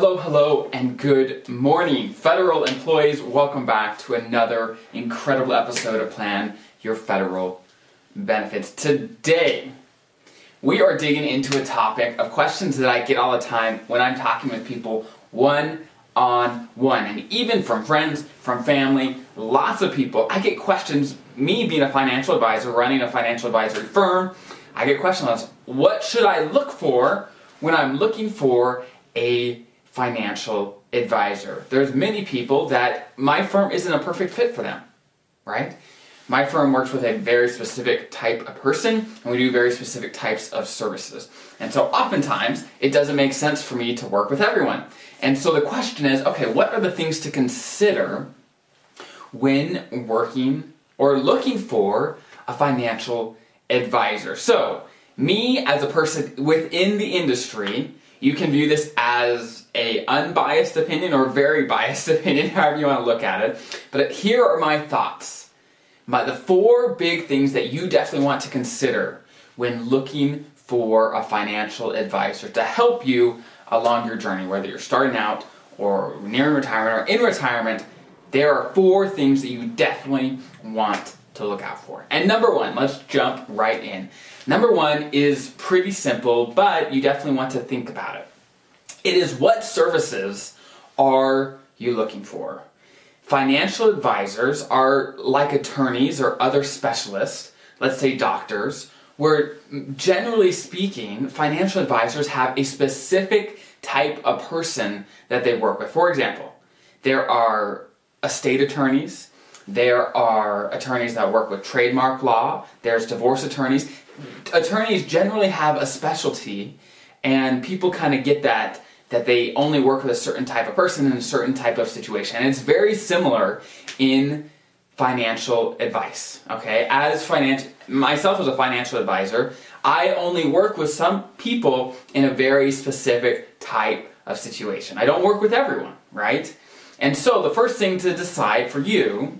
Hello, hello, and good morning. Federal employees, welcome back to another incredible episode of Plan Your Federal Benefits. Today, we are digging into a topic of questions that I get all the time when I'm talking with people one on one, and even from friends, from family, lots of people. I get questions, me being a financial advisor, running a financial advisory firm, I get questions on what should I look for when I'm looking for a financial advisor. There's many people that my firm isn't a perfect fit for them, right? My firm works with a very specific type of person, and we do very specific types of services. And so oftentimes, it doesn't make sense for me to work with everyone. And so the question is okay, what are the things to consider when working or looking for a financial advisor? So, me as a person within the industry, you can view this as a unbiased opinion or very biased opinion, however you want to look at it. But here are my thoughts. My, the four big things that you definitely want to consider when looking for a financial advisor to help you along your journey, whether you're starting out or nearing retirement or in retirement, there are four things that you definitely want to look out for. And number one, let's jump right in. Number one is pretty simple, but you definitely want to think about it. It is what services are you looking for? Financial advisors are like attorneys or other specialists, let's say doctors, where generally speaking, financial advisors have a specific type of person that they work with. For example, there are estate attorneys, there are attorneys that work with trademark law, there's divorce attorneys. Attorneys generally have a specialty, and people kind of get that that they only work with a certain type of person in a certain type of situation. And it's very similar in financial advice. Okay, as financial myself as a financial advisor, I only work with some people in a very specific type of situation. I don't work with everyone, right? And so the first thing to decide for you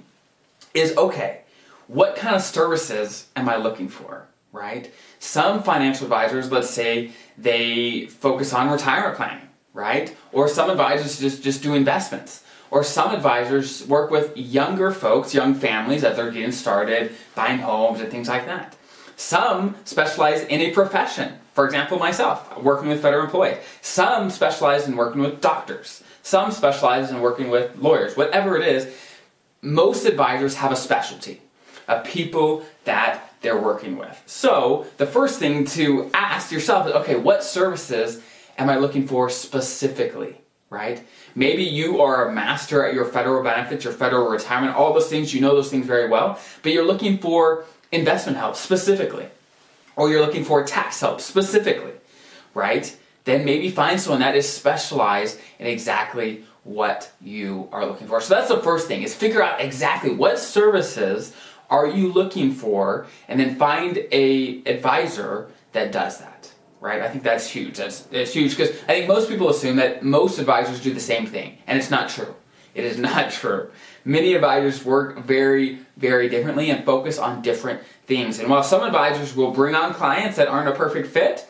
is okay, what kind of services am I looking for, right? Some financial advisors, let's say, they focus on retirement planning, right? Or some advisors just, just do investments. Or some advisors work with younger folks, young families that they're getting started, buying homes and things like that. Some specialize in a profession. For example, myself, working with federal employees. Some specialize in working with doctors. Some specialize in working with lawyers. Whatever it is, most advisors have a specialty of people that they're working with. So, the first thing to ask yourself is okay, what services am I looking for specifically, right? Maybe you are a master at your federal benefits, your federal retirement, all those things, you know those things very well, but you're looking for investment help specifically, or you're looking for tax help specifically, right? Then maybe find someone that is specialized in exactly what you are looking for. So that's the first thing is figure out exactly what services are you looking for and then find a advisor that does that. Right? I think that's huge. That's, huge because I think most people assume that most advisors do the same thing, and it's not true. It is not true. Many advisors work very, very differently and focus on different things. And while some advisors will bring on clients that aren't a perfect fit,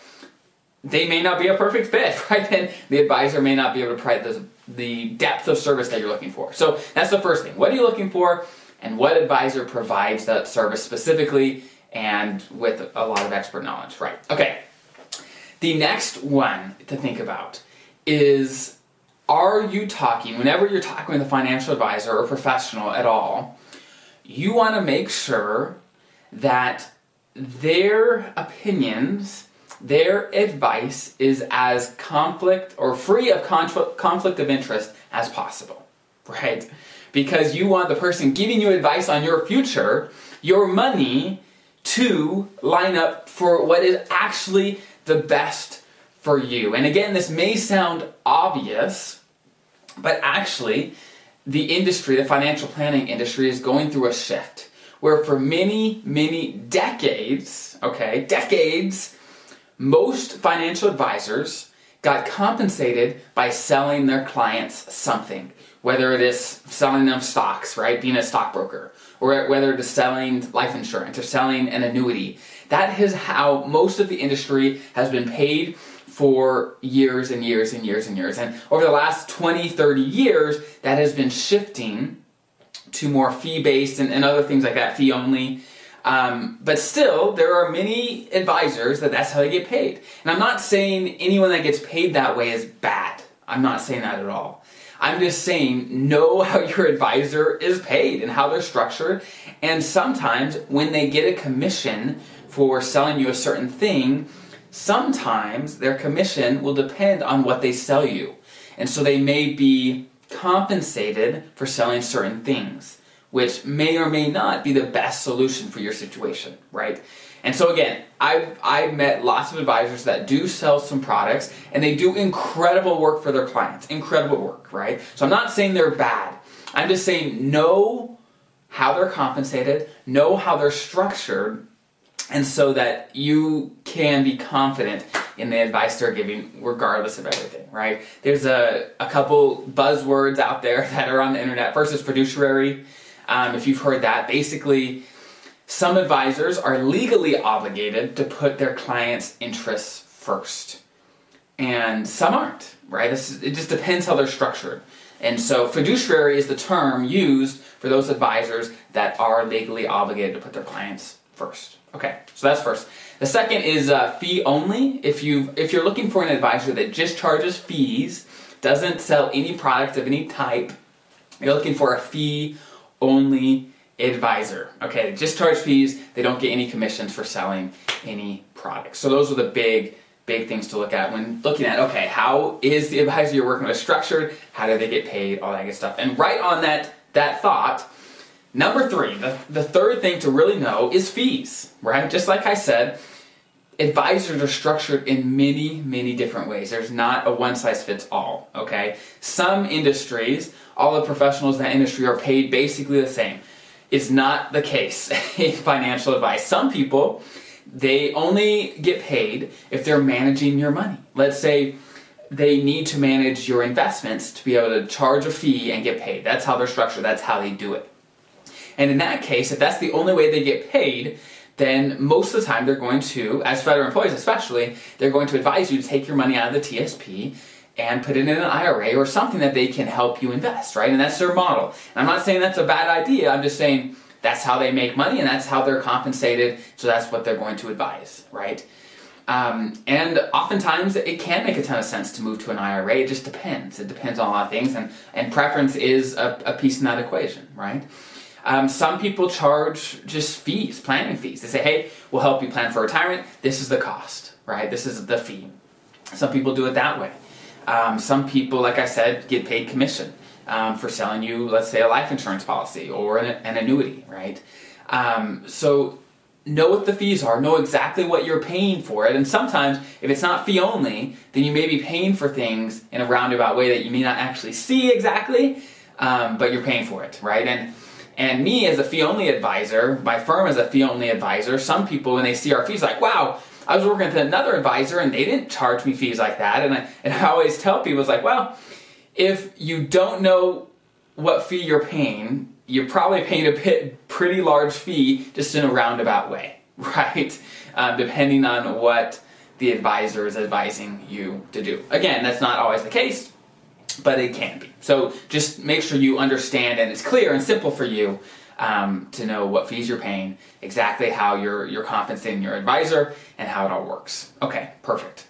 they may not be a perfect fit, right? And the advisor may not be able to provide the, the depth of service that you're looking for. So that's the first thing. What are you looking for? And what advisor provides that service specifically and with a lot of expert knowledge, right? Okay. The next one to think about is are you talking, whenever you're talking with a financial advisor or professional at all, you want to make sure that their opinions their advice is as conflict or free of conflict of interest as possible, right? Because you want the person giving you advice on your future, your money, to line up for what is actually the best for you. And again, this may sound obvious, but actually, the industry, the financial planning industry, is going through a shift where for many, many decades, okay, decades, most financial advisors got compensated by selling their clients something, whether it is selling them stocks, right, being a stockbroker, or whether it is selling life insurance or selling an annuity. That is how most of the industry has been paid for years and years and years and years. And over the last 20, 30 years, that has been shifting to more fee based and, and, other things like that, fee only. Um, but still, there are many advisors that that's how they get paid. And I'm not saying anyone that gets paid that way is bad. I'm not saying that at all. I'm just saying know how your advisor is paid and how they're structured. And sometimes when they get a commission for selling you a certain thing, sometimes their commission will depend on what they sell you. And so they may be compensated for selling certain things, which may or may not be the best solution for your situation, right? And so again, I've, I've met lots of advisors that do sell some products and they do incredible work for their clients. Incredible work, right? So I'm not saying they're bad. I'm just saying know how they're compensated, know how they're structured, and so that you can be confident in the advice they're giving regardless of everything right there's a, a couple buzzwords out there that are on the internet first is fiduciary um, if you've heard that basically some advisors are legally obligated to put their clients interests first and some aren't right is, it just depends how they're structured and so fiduciary is the term used for those advisors that are legally obligated to put their clients first Okay, so that's first. The second is uh, fee only. If you if you're looking for an advisor that just charges fees, doesn't sell any product of any type, you're looking for a fee only advisor. Okay, they just charge fees. They don't get any commissions for selling any products. So those are the big big things to look at when looking at okay, how is the advisor you're working with structured? How do they get paid? All that good stuff. And right on that that thought Number three, the, the third thing to really know is fees, right? Just like I said, advisors are structured in many, many different ways. There's not a one size fits all, okay? Some industries, all the professionals in that industry are paid basically the same. It's not the case in financial advice. Some people, they only get paid if they're managing your money. Let's say they need to manage your investments to be able to charge a fee and get paid. That's how they're structured, that's how they do it. And in that case, if that's the only way they get paid, then most of the time they're going to, as federal employees especially, they're going to advise you to take your money out of the TSP and put it in an IRA or something that they can help you invest, right? And that's their model. And I'm not saying that's a bad idea, I'm just saying that's how they make money and that's how they're compensated, so that's what they're going to advise, right? Um, and oftentimes it can make a ton of sense to move to an IRA. It just depends. It depends on a lot of things, and, and preference is a, a piece in that equation, right? Um, some people charge just fees, planning fees. They say, hey, we'll help you plan for retirement. This is the cost, right? This is the fee. Some people do it that way. Um, some people, like I said, get paid commission um, for selling you, let's say, a life insurance policy or an, an annuity, right? Um, so know what the fees are, know exactly what you're paying for it. And sometimes, if it's not fee only, then you may be paying for things in a roundabout way that you may not actually see exactly, um, but you're paying for it, right? And and me as a fee only advisor, my firm as a fee only advisor, some people when they see our fees like, wow, I was working with another advisor and they didn't charge me fees like that. And I, and I always tell people, it's like, well, if you don't know what fee you're paying, you're probably paying a pretty large fee just in a roundabout way, right? Um, depending on what the advisor is advising you to do. Again, that's not always the case but it can be. So just make sure you understand and it's clear and simple for you um, to know what fees you're paying, exactly how you're you're compensating your advisor, and how it all works. Okay, perfect.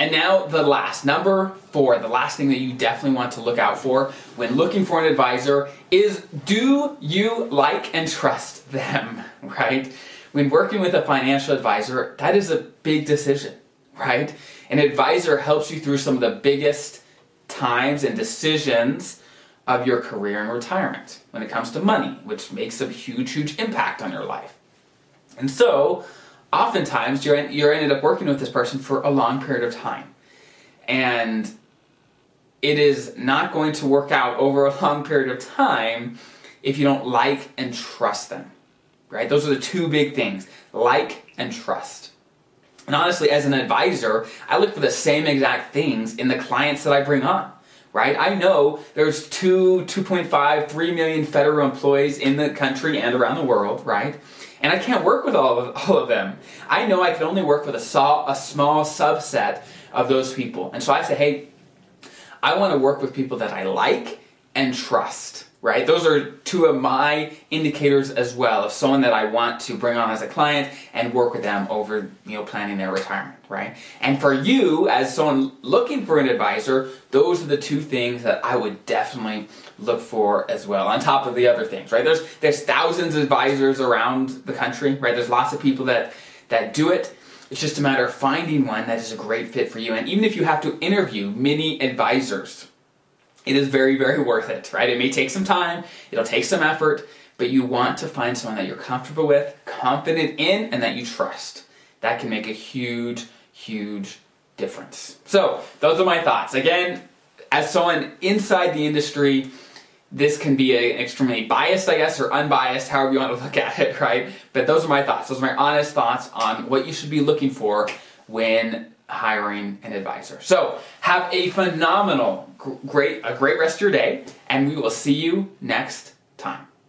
And now the last, number four, the last thing that you definitely want to look out for when looking for an advisor is do you like and trust them, right? When working with a financial advisor, that is a big decision, right? An advisor helps you through some of the biggest times and decisions of your career and retirement when it comes to money, which makes a huge, huge impact on your life. And so, oftentimes, you're, you're ended up working with this person for a long period of time. And it is not going to work out over a long period of time if you don't like and trust them. Right? Those are the two big things like and trust. And honestly, as an advisor, I look for the same exact things in the clients that I bring on. right? I know there's two, 2.5, 3 million federal employees in the country and around the world, right? And I can't work with all of, all of them. I know I can only work with a, so, a small subset of those people. And so I say, hey, I want to work with people that I like and trust right? Those are two of my indicators as well of someone that I want to bring on as a client and work with them over, you know, planning their retirement, right? And for you, as someone looking for an advisor, those are the two things that I would definitely look for as well, on top of the other things, right? There's there's thousands of advisors around the country, right? There's lots of people that that do it. It's just a matter of finding one that is a great fit for you. And even if you have to interview many advisors, it is very, very worth it, right? It may take some time, it'll take some effort, but you want to find someone that you're comfortable with, confident in, and that you trust. That can make a huge, huge difference. So, those are my thoughts. Again, as someone inside the industry, this can be a, extremely biased, I guess, or unbiased, however you want to look at it, right? But those are my thoughts. Those are my honest thoughts on what you should be looking for when hiring an advisor. So have a phenomenal, great, a great rest of your day, and we will see you next time.